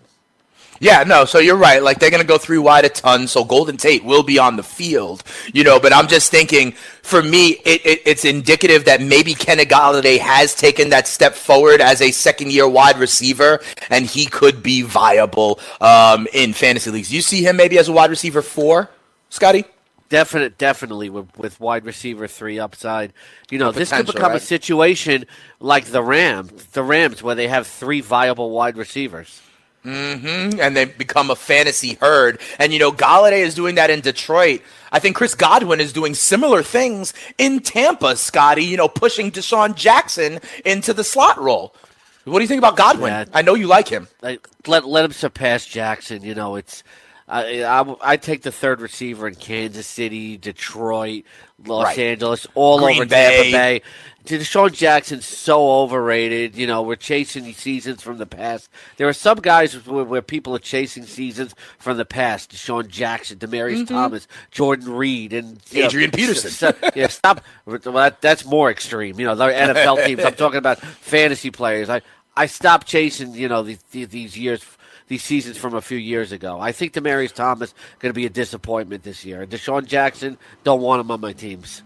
Yeah, no, so you're right. Like they're going to go three wide a ton, so Golden Tate will be on the field, you know. But I'm just thinking, for me, it, it, it's indicative that maybe Kenny Golladay has taken that step forward as a second year wide receiver, and he could be viable um, in fantasy leagues. You see him maybe as a wide receiver four, Scotty? Definite, definitely with, with wide receiver three upside. You know, this could become right? a situation like the Rams, the Rams, where they have three viable wide receivers. Mm-hmm. And they become a fantasy herd. And, you know, Golladay is doing that in Detroit. I think Chris Godwin is doing similar things in Tampa, Scotty, you know, pushing DeSean Jackson into the slot role. What do you think about Godwin? Yeah, I know you like him. let, let him surpass Jackson. You know, it's. I, I, I take the third receiver in Kansas City, Detroit, Los right. Angeles, all Green over Bay. Tampa Bay. DeSean Jackson's so overrated. You know, we're chasing seasons from the past. There are some guys where, where people are chasing seasons from the past. DeSean Jackson, Demaryius mm-hmm. Thomas, Jordan Reed, and Adrian know, Peterson. So, yeah, stop. Well, that, that's more extreme. You know, the NFL teams. I'm talking about fantasy players. I I stopped chasing. You know, these, these years these seasons from a few years ago. I think Demaryius Thomas going to be a disappointment this year. DeSean Jackson, don't want him on my teams.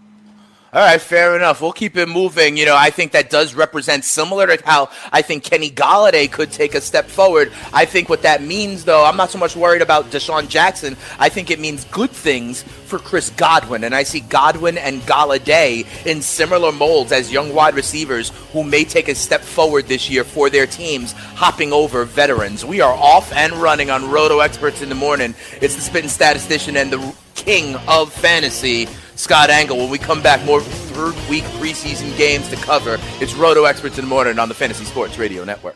All right, fair enough. We'll keep it moving. You know, I think that does represent similar to how I think Kenny Golladay could take a step forward. I think what that means, though, I'm not so much worried about DeSean Jackson. I think it means good things for Chris Godwin. And I see Godwin and Golladay in similar molds as young wide receivers who may take a step forward this year for their teams, hopping over veterans. We are off and running on Roto Experts in the morning. It's the spitting statistician and the king of fantasy. Scott Engel. When we come back, more third week preseason games to cover. It's Roto Experts in the Morning on the Fantasy Sports Radio Network.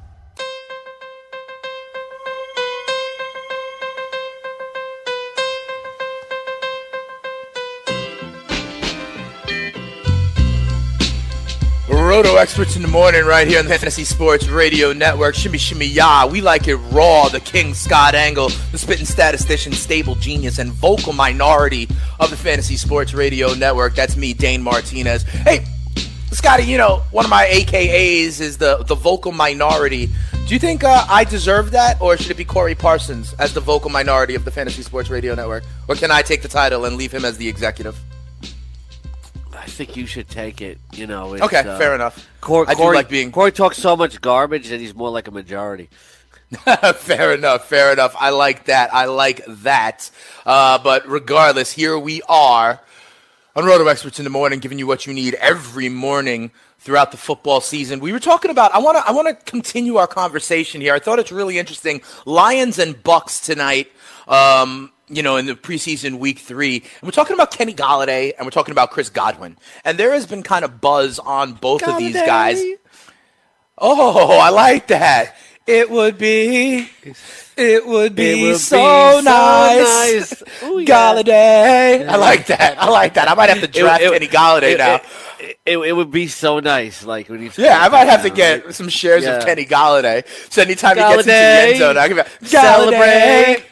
Roto experts in the morning, right here on the Fantasy Sports Radio Network. Shimmy, shimmy, ya. We like it raw. The King Scott Engel, the spitting statistician, stable genius, and vocal minority of the Fantasy Sports Radio Network. That's me, Dane Martinez. Hey, Scotty, you know, one of my AKAs is the, the vocal minority Do you think uh, I deserve that, or should it be Corey Parsons as the vocal minority of the Fantasy Sports Radio Network, or can I take the title and leave him as the executive? I think you should take it. You know. It's, Okay, uh, fair enough. Cor- I do Corey, like being- Corey talks so much garbage that he's more like a majority. fair enough. Fair enough. I like that. I like that. Uh, but regardless, here we are on Roto Experts in the morning, giving you what you need every morning throughout the football season. We were talking about. I want to. I want to continue our conversation here. I thought it's really interesting. Lions and Bucs tonight. Um, you know, in the preseason week three, and we're talking about Kenny Golladay and we're talking about Chris Godwin, and there has been kind of buzz on both of these guys. Oh, I like that. It would be, it would be, It would so, be so nice. nice. Ooh, yeah. Galladay. I like that. I like that. I might have to draft Kenny Golladay it, now. It, it, it would be so nice. Like when he's yeah, I might have to get some shares Yeah. of Kenny Golladay. So anytime he gets into the Galladay. end zone, I can be like, Celebrate.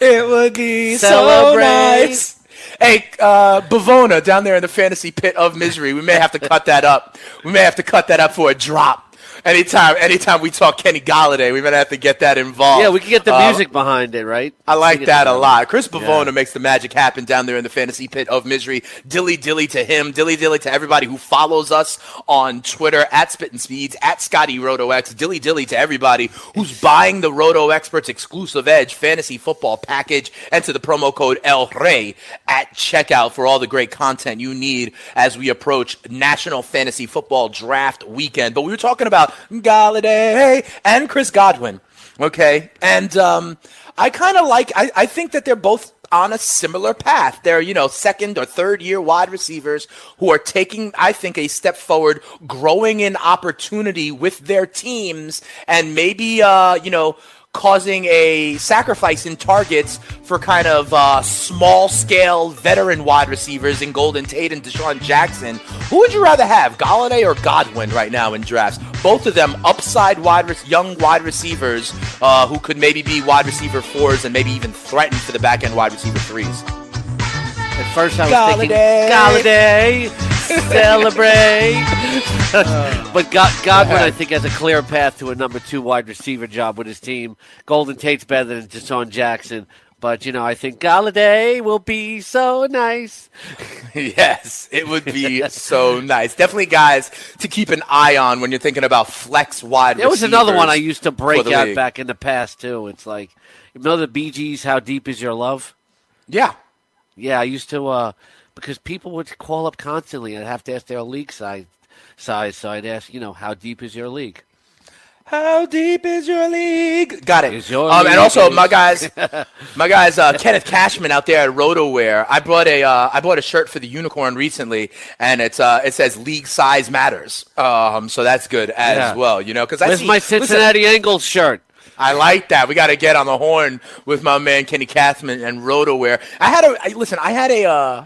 It would be so nice. Hey, uh, Bavona down there in the fantasy pit of misery. We may have to cut that up. We may have to cut that up for a drop. Anytime, anytime we talk Kenny Golladay, we might have to get that involved. Yeah, we can get the Uh, music behind it, right? I like that a lot. Chris Bavona Yeah. makes the magic happen down there in the fantasy pit of misery. Dilly dilly to him. Dilly dilly to everybody who follows us on Twitter at Spittin' Speeds, at Scotty RotoX. Dilly dilly to everybody who's buying the Roto Experts exclusive Edge fantasy football package. Enter the promo code El Rey at checkout for all the great content you need as we approach National Fantasy Football Draft Weekend. But we were talking about Golladay and Chris Godwin. Okay. And um, I kind of like, I, I think that they're both on a similar path. They're, you know, second or third year wide receivers who are taking, I think, a step forward, growing in opportunity with their teams, and maybe, uh, you know, causing a sacrifice in targets for kind of uh, small scale veteran wide receivers in Golden Tate and DeSean Jackson. Who would you rather have, Golladay or Godwin, right now in drafts? Both of them upside wide, re- young wide receivers uh, who could maybe be wide receiver fours and maybe even threaten for the back end wide receiver threes. At first, I was Galladay. thinking Galladay, celebrate. but God, Godwin, I think, has a clear path to a number two wide receiver job with his team. Golden Tate's better than DeSean Jackson. But, you know, I think Galladay will be so nice. yes, it would be so nice. Definitely, guys, to keep an eye on when you're thinking about flex wide. There was another one I used to break out league. back in the past, too. It's like, you know the BGs. How Deep Is Your Love? Yeah, Yeah, I used to, uh, because people would call up constantly and I'd have to ask their league size. Size, so I'd ask, you know, how deep is your league? How deep is your league? Got it. Um, and also my guys, my guys, uh, Kenneth Cashman out there at RotoWear. I brought a uh, I bought a shirt for the Unicorn recently, and it's uh, it says league size matters. Um, so that's good as Yeah. well. You know, because I Where's see, my listen, Cincinnati Bengals shirt? I like that. We got to get on the horn with my man Kenny Kathman and RotoWear. I had a I, listen. I had a uh,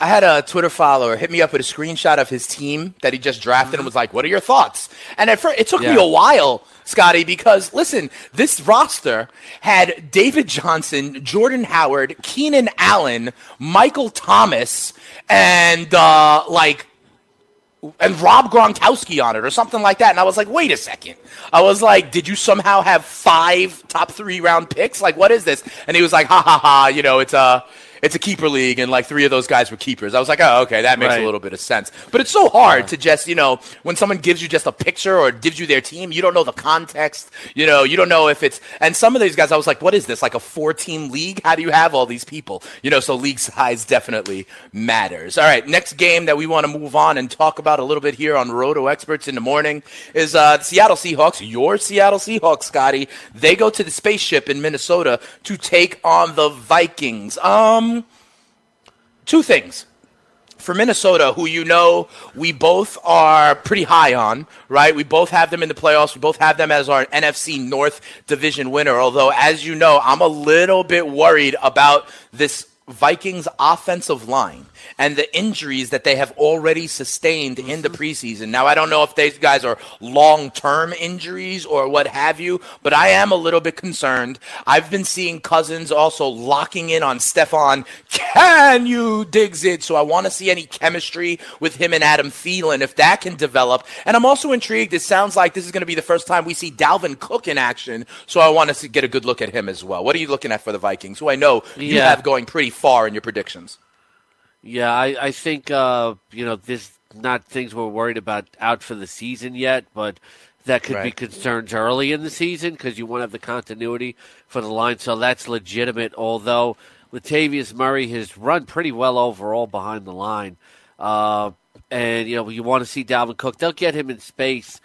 I had a Twitter follower hit me up with a screenshot of his team that he just drafted and was like, "What are your thoughts?" And at first, it took me a while, Scotty, because listen, this roster had David Johnson, Jordan Howard, Keenan Allen, Michael Thomas, and uh, like and Rob Gronkowski on it or something like that. And I was like, wait a second. I was like, did you somehow have five top three round picks? Like, what is this? And he was like, ha ha ha, you know, it's a. It's a keeper league, and like three of those guys were keepers. I was like, oh, okay, that makes Right. a little bit of sense. But it's so hard to just, you know, when someone gives you just a picture or gives you their team, you don't know the context. You know, you don't know if it's. And some of these guys, I was like, what is this? Like a four-team league? How do you have all these people? You know, so league size definitely matters. All right, next game that we want to move on and talk about a little bit here on Roto Experts in the morning is uh, the Seattle Seahawks. Your Seattle Seahawks, Scotty. They go to the spaceship in Minnesota to take on the Vikings. Um, two things for Minnesota, who you know we both are pretty high on, right? We both have them in the playoffs. We both have them as our NFC North division winner. Although, as you know, I'm a little bit worried about this Vikings offensive line and the injuries that they have already sustained in the mm-hmm. preseason. Now, I don't know if these guys are long term injuries or what have you, but I am a little bit concerned. I've been seeing Cousins also locking in on Stefon. Can you digs it? So I want to see any chemistry with him and Adam Thielen if that can develop. And I'm also intrigued. It sounds like this is going to be the first time we see Dalvin Cook in action. So I want to get a good look at him as well. What are you looking at for the Vikings, who I know you have going pretty far in your predictions? Yeah, I, I think uh, you know this not things we're worried about out for the season yet, but that could be concerns early in the season because you want to have the continuity for the line. So that's legitimate. Although Latavius Murray has run pretty well overall behind the line, uh, and you know you want to see Dalvin Cook. They'll get him in space,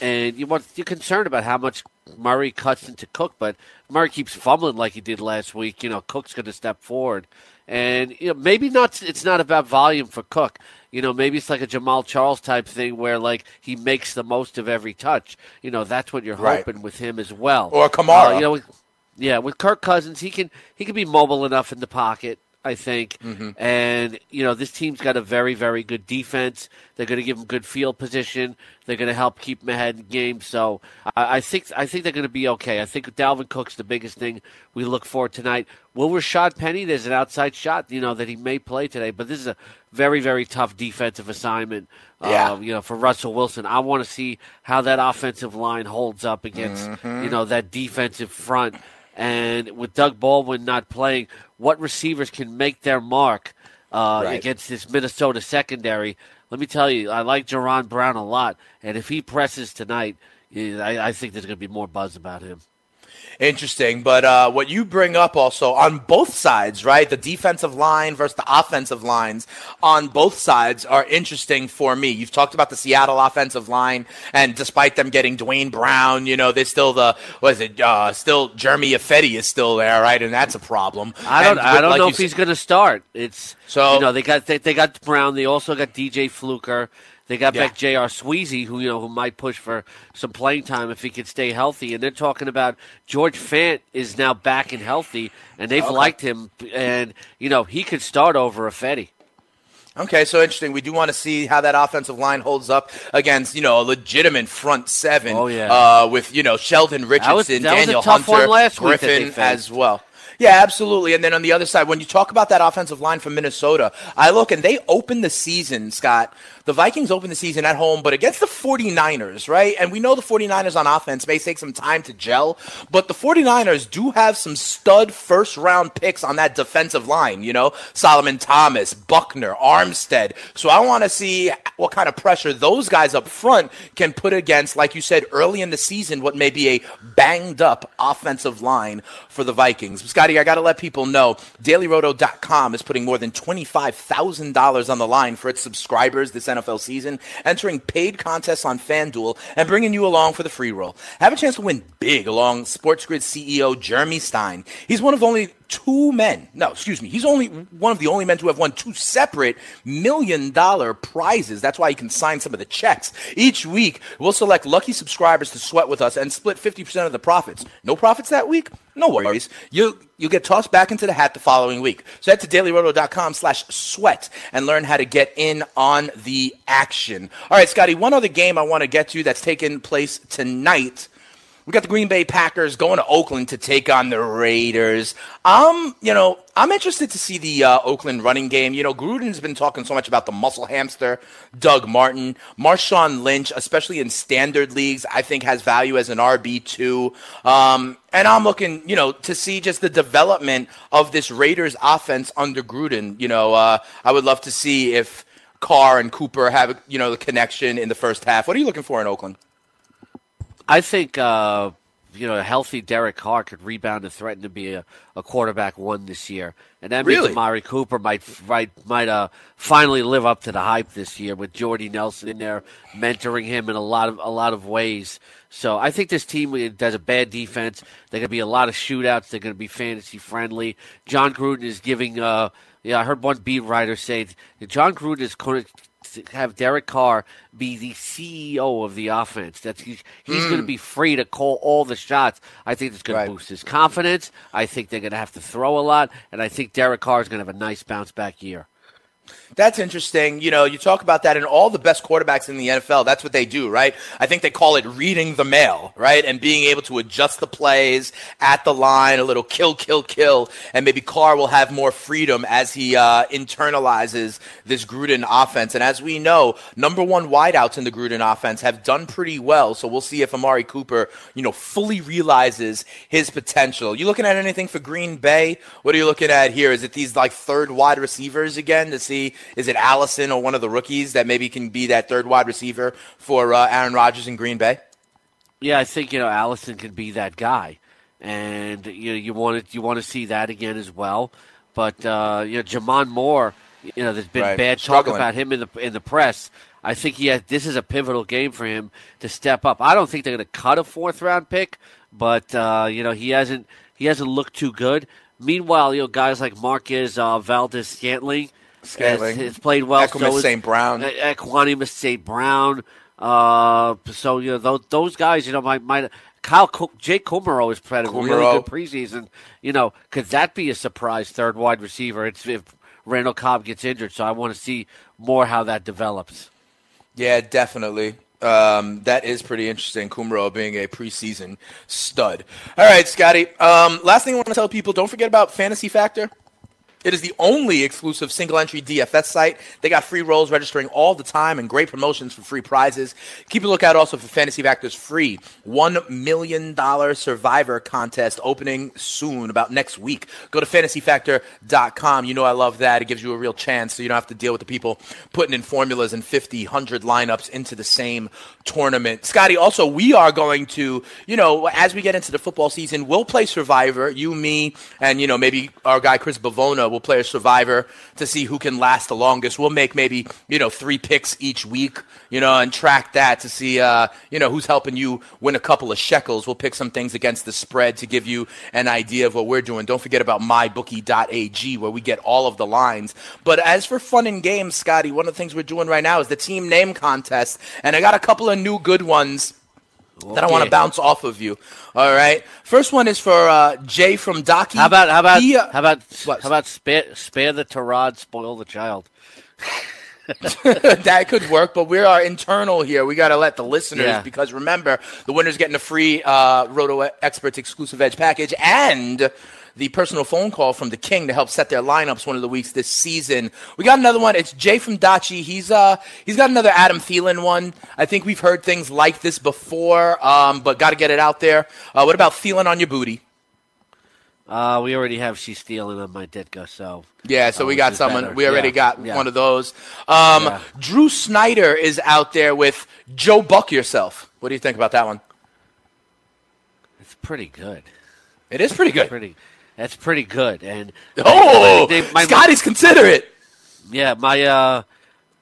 and you want you're concerned about how much Murray cuts into Cook, but Murray keeps fumbling like he did last week. You know, Cook's going to step forward, and you know maybe not. It's not about volume for Cook. You know, maybe it's like a Jamaal Charles type thing where like he makes the most of every touch. You know, that's what you're Right. hoping with him as well. Or Kamara. Uh, you know, with, yeah, with Kirk Cousins, he can he can be mobile enough in the pocket. I think, Mm-hmm. and you know this team's got a very, very good defense. They're going to give them good field position. They're going to help keep them ahead in games. So I, I think I think they're going to be okay. I think Dalvin Cook's the biggest thing we look for tonight. Will Rashaad Penny? There's an outside shot, you know, that he may play today, but this is a very, very tough defensive assignment. Yeah. Uh, you know, for Russell Wilson, I want to see how that offensive line holds up against Mm-hmm. you know that defensive front. And with Doug Baldwin not playing, what receivers can make their mark uh, Right. against this Minnesota secondary? Let me tell you, I like Jaron Brown a lot, and if he presses tonight, I, I think there's going to be more buzz about him. Interesting, but uh, what you bring up also on both sides, right? The defensive line versus the offensive lines on both sides are interesting for me. You've talked about the Seattle offensive line, and despite them getting Duane Brown, you know, they're still the what is it? Uh, still Germain Ifedi is still there, right? And that's a problem. I don't. And I don't like know if he's going to start. It's So- you know they got they, they got Brown. They also got DJ Fluker. They got Yeah. back J.R. Sweezy, who you know who might push for some playing time if he could stay healthy. And they're talking about George Fant is now back and healthy, and they've liked him. And you know he could start over Ifedi. Okay, so interesting. We do want to see how that offensive line holds up against, you know, a legitimate front seven. Oh, yeah. Uh, with you know Sheldon Richardson, was- that was a Daniel tough Hunter, one last week Griffin as well. Yeah, absolutely. And then on the other side, when you talk about that offensive line from Minnesota, I look and they opened the season, Scott. The Vikings open the season at home, but against the 49ers, right? And we know the 49ers on offense may take some time to gel, but the 49ers do have some stud first round picks on that defensive line, you know? Solomon Thomas, Buckner, Armstead. So I want to see what kind of pressure those guys up front can put against, like you said, early in the season, what may be a banged up offensive line for the Vikings. Scotty, I got to let people know dailyroto.com is putting more than $25,000 on the line for its subscribers this NFL season, entering paid contests on FanDuel and bringing you along for the free roll. Have a chance to win big along SportsGrid CEO Jeremy Stein. He's one of only two men. No, excuse me. He's only one of the only men to have won two separate million dollar prizes. That's why he can sign some of the checks. Each week, we'll select lucky subscribers to sweat with us and split 50% of the profits. No profits that week? No worries. You'll, you'll get tossed back into the hat the following week. So head to dailyroto.com slash sweat and learn how to get in on the action. All right, Scotty, one other game I want to get to that's taking place tonight. We got the Green Bay Packers going to Oakland to take on the Raiders. Um, you know, I'm interested to see the uh, Oakland running game. You know, Gruden's been talking so much about the muscle hamster, Doug Martin, Marshawn Lynch, especially in standard leagues. I think has value as an RB two. Um, and I'm looking, you know, to see just the development of this Raiders offense under Gruden. You know, uh, I would love to see if Carr and Cooper have, you know, the connection in the first half. What are you looking for in Oakland? I think uh, you know a healthy Derek Carr could rebound and threaten to be a, a quarterback one this year, and that means Amari Cooper might might might uh, finally live up to the hype this year with Jordy Nelson in there mentoring him in a lot of a lot of ways. So I think this team does a bad defense. They're going to be a lot of shootouts. They're going to be fantasy friendly. Jon Gruden is giving. Uh, yeah, I heard one beat writer say Jon Gruden is going to have Derek Carr be the CEO of the offense. That's he's, he's going to hmm. be free to call all the shots. I think it's going Right. to boost his confidence. I think they're going to have to throw a lot, and I think Derek Carr is going to have a nice bounce back year. That's interesting. You know, you talk about that, and all the best quarterbacks in the NFL, that's what they do, right? I think they call it reading the mail, right? And being able to adjust the plays at the line, a little kill, kill, kill. And maybe Carr will have more freedom as he uh, internalizes this Gruden offense. And as we know, number one wideouts in the Gruden offense have done pretty well. So we'll see if Amari Cooper, you know, fully realizes his potential. You looking at anything for Green Bay? What are you looking at here? Is it these like third wide receivers again to see is it Allison or one of the rookies that maybe can be that third wide receiver for uh, Aaron Rodgers in Green Bay? Yeah, I think you know Allison can be that guy, and you know, you want to you want to see that again as well. But uh, you know, J'Mon Moore, you know, there's been Right. bad talk about him in the in the press. I think he has, this is a pivotal game for him to step up. I don't think they're going to cut a fourth round pick, but uh, you know he hasn't he hasn't looked too good. Meanwhile, you know guys like Marquez uh, Valdes Scantling, Scantling. has, has played well. Equanimeous is- St. Brown. E- Equanimeous St. Brown. Uh, so you know those, those guys, you know, might might Kyle Jake Kumerow has played a really good preseason. You know, could that be a surprise third wide receiver? It's if Randall Cobb gets injured, so I want to see more how that develops. Yeah, definitely. Um, that is pretty interesting. Kumerow being a preseason stud. All right, Scotty. Um, last thing I want to tell people: don't forget about Fantasy Factor. It is the only exclusive single entry DFS site. They got free rolls registering all the time and great promotions for free prizes. Keep a lookout also for Fantasy Factor's free $1 million survivor contest opening soon, about next week. Go to fantasyfactor.com. You know I love that. It gives you a real chance so you don't have to deal with the people putting in formulas and 50, 100 lineups into the same tournament. Scotty, also, we are going to, you know, as we get into the football season, we'll play Survivor. You, me, and, you know, maybe our guy Chris Bavona will play a Survivor to see who can last the longest. We'll make maybe, you know, three picks each week, you know, and track that to see, uh, you know, who's helping you win a couple of shekels. We'll pick some things against the spread to give you an idea of what we're doing. Don't forget about mybookie.ag where we get all of the lines. But as for fun and games, Scotty, one of the things we're doing right now is the team name contest. And I got a couple of new good ones that I want to bounce off of you. All right. First one is for uh, Jay from Docky. How about how about He, uh, how about what? how about spare spare the Tyrod, spoil the child? that could work, but we are our internal here. We got to let the listeners, Yeah. because remember, the winner's getting a free uh, Roto Experts exclusive edge package and the personal phone call from the King to help set their lineups one of the weeks this season. We got another one. It's Jay from Dachi. He's uh he's got another Adam Thielen one. I think we've heard things like this before, um, but got to get it out there. Uh, what about Thielen on your booty? Uh, we already have she's stealing on my Ditka, so Yeah, so Oh, we got someone. better. We already Yeah, got yeah. one of those. Um, Yeah. Drew Snyder is out there with Joe Buck yourself. What do you think about that one? it's pretty good. It is pretty good. Pretty, that's pretty good. And Oh, my- my- Scotty's considerate. Yeah, my uh,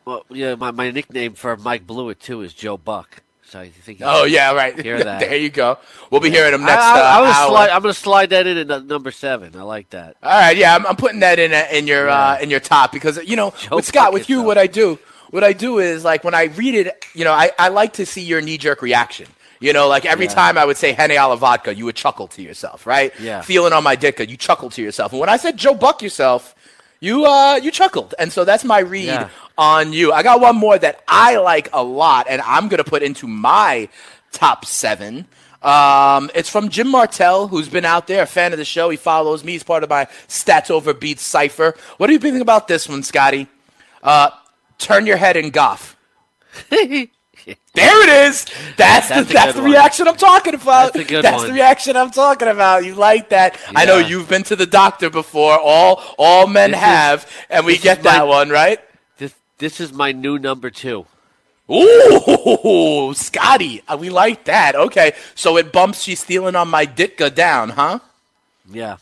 well, yeah, my, my nickname for Mike Blewett too is Joe Buck. So I think. you Oh yeah, right. Hear that? there you go. We'll be hearing him next I, I uh, was hour. slide, I'm going to slide that in at number seven. I like that. All right, yeah, I'm, I'm putting that in uh, in your uh, in your top because you know Joe with Scott, Buck with you, yourself. what I do, what I do is like when I read it, you know, I, I like to see your knee jerk reaction. You know, like every Yeah. time I would say Henny a la vodka, you would chuckle to yourself, right? Yeah. Feeling on my dick, you chuckle to yourself. And when I said Joe Buck yourself, you uh you chuckled, and so that's my read Yeah. on you. I got one more that I like a lot, and I'm gonna put into my top seven. Um, it's from Jim Martell, who's been out there, a fan of the show. He follows me. He's part of my Stats Over Beats cipher. What do you think about this one, Scotty? Uh, turn your head and goff. There it is. That's, That's the that's the one. reaction I'm talking about. That's That's one. the reaction I'm talking about. You like that? I know you've been to the doctor before. All all men This is- have, and we get that my- one right. This this is my new number two. Ooh, Scotty, uh, we like that. Okay, so it bumps. She's stealing on my Ditka down, huh? Yeah.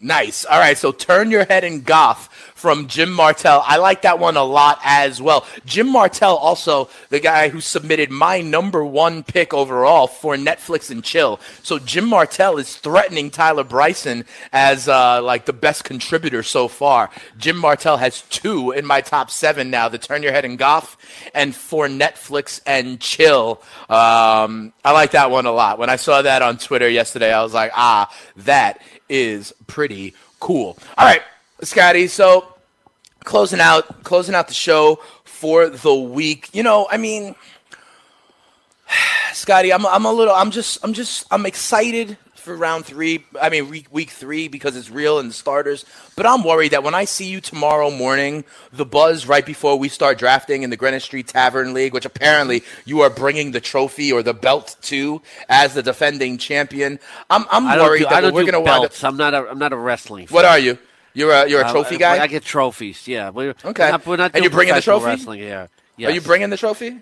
Nice. All right, so turn your head and goff from Jim Martell. I like that one a lot as well. Jim Martell, also the guy who submitted my number one pick overall for Netflix and Chill. So Jim Martell is threatening Tyler Bryson as uh, like the best contributor so far. Jim Martell has two in my top seven now: the Turn Your Head and Goff, and for Netflix and Chill. Um, I like that one a lot. When I saw that on Twitter yesterday, I was like, ah, that is pretty cool. All right. Scotty. So closing out closing out the show for the week. You know, I mean, Scotty, I'm I'm a little I'm just I'm just I'm excited for round three. I mean, week week three because it's real and the starters. But I'm worried that when I see you tomorrow morning, the buzz right before we start drafting in the Greenwich Street Tavern League, which apparently you are bringing the trophy or the belt to as the defending champion. I'm I'm worried do, that we're going to wind up. I'm not a I'm not a wrestling. Fan. What are you? You're a you're a trophy uh, guy. I get trophies. Yeah. We're, okay. We're not, we're not and you're bringing the trophy. Wrestling here. Yes. Are you bringing the trophy?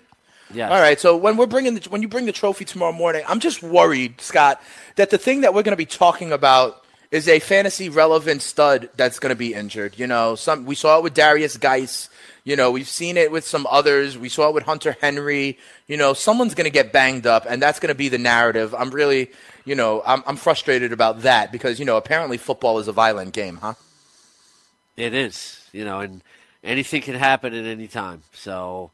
Yeah. All right. So when we're bringing the, when you bring the trophy tomorrow morning, I'm just worried, Scott, that the thing that we're going to be talking about is a fantasy relevant stud that's going to be injured. You know, some we saw it with Derrius Guice. You know, we've seen it with some others. We saw it with Hunter Henry. You know, someone's going to get banged up, and that's going to be the narrative. I'm really, you know, I'm, I'm frustrated about that because you know apparently football is a violent game, huh? It is, you know, and anything can happen at any time. So,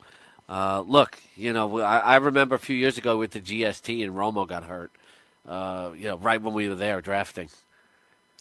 uh, look, you know, I, I, remember a few years ago with the GST and Romo got hurt. Uh, you know, right when we were there drafting.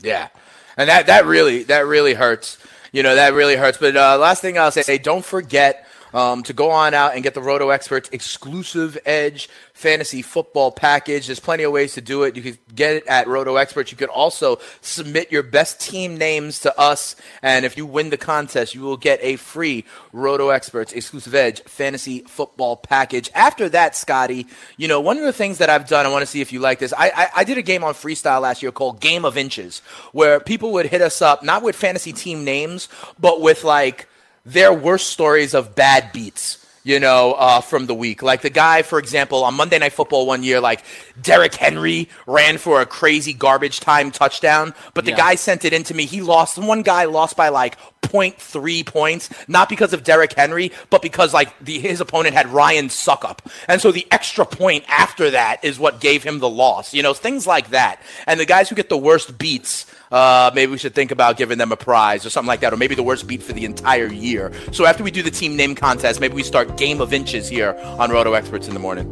Yeah, and that that really that really hurts. You know, that really hurts. But uh, last thing I'll say, don't forget um, to go on out and get the Roto Experts exclusive Edge fantasy football package. There's plenty of ways to do it. You can get it at Roto Experts. You could also submit your best team names to us, and if you win the contest, you will get a free Roto Experts exclusive Edge fantasy football package. After that, Scotty, you know one of the things that I've done. I want to see if you like this. I, I, I did a game on Freestyle last year called Game of Inches, where people would hit us up not with fantasy team names, but with like their worst stories of bad beats you know, uh, from the week. Like the guy, for example, on Monday Night Football one year, like Derrick Henry ran for a crazy garbage time touchdown, but the yeah. guy sent it in to me. He lost. One guy lost by like 0.3 points, not because of Derrick Henry, but because like the, his opponent had Ryan Succop. And so the extra point after that is what gave him the loss. You know, things like that. And the guys who get the worst beats uh, maybe we should think about giving them a prize or something like that, or maybe the worst beat for the entire year. So after we do the team name contest, maybe we start Game of Inches here on Roto Experts in the morning.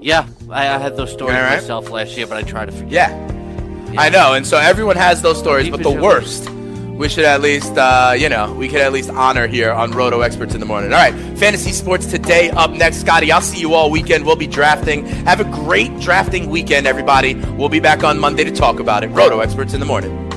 Yeah, I, I had those stories right? myself last year, but I try to forget. Yeah. yeah. I know, and so everyone has those stories, Deep but the worst we should at least, uh, you know, we could at least honor here on Roto Experts in the morning. All right, fantasy sports today up next. Scotty, I'll see you all weekend. We'll be drafting. Have a great drafting weekend, everybody. We'll be back on Monday to talk about it. Roto Experts in the morning.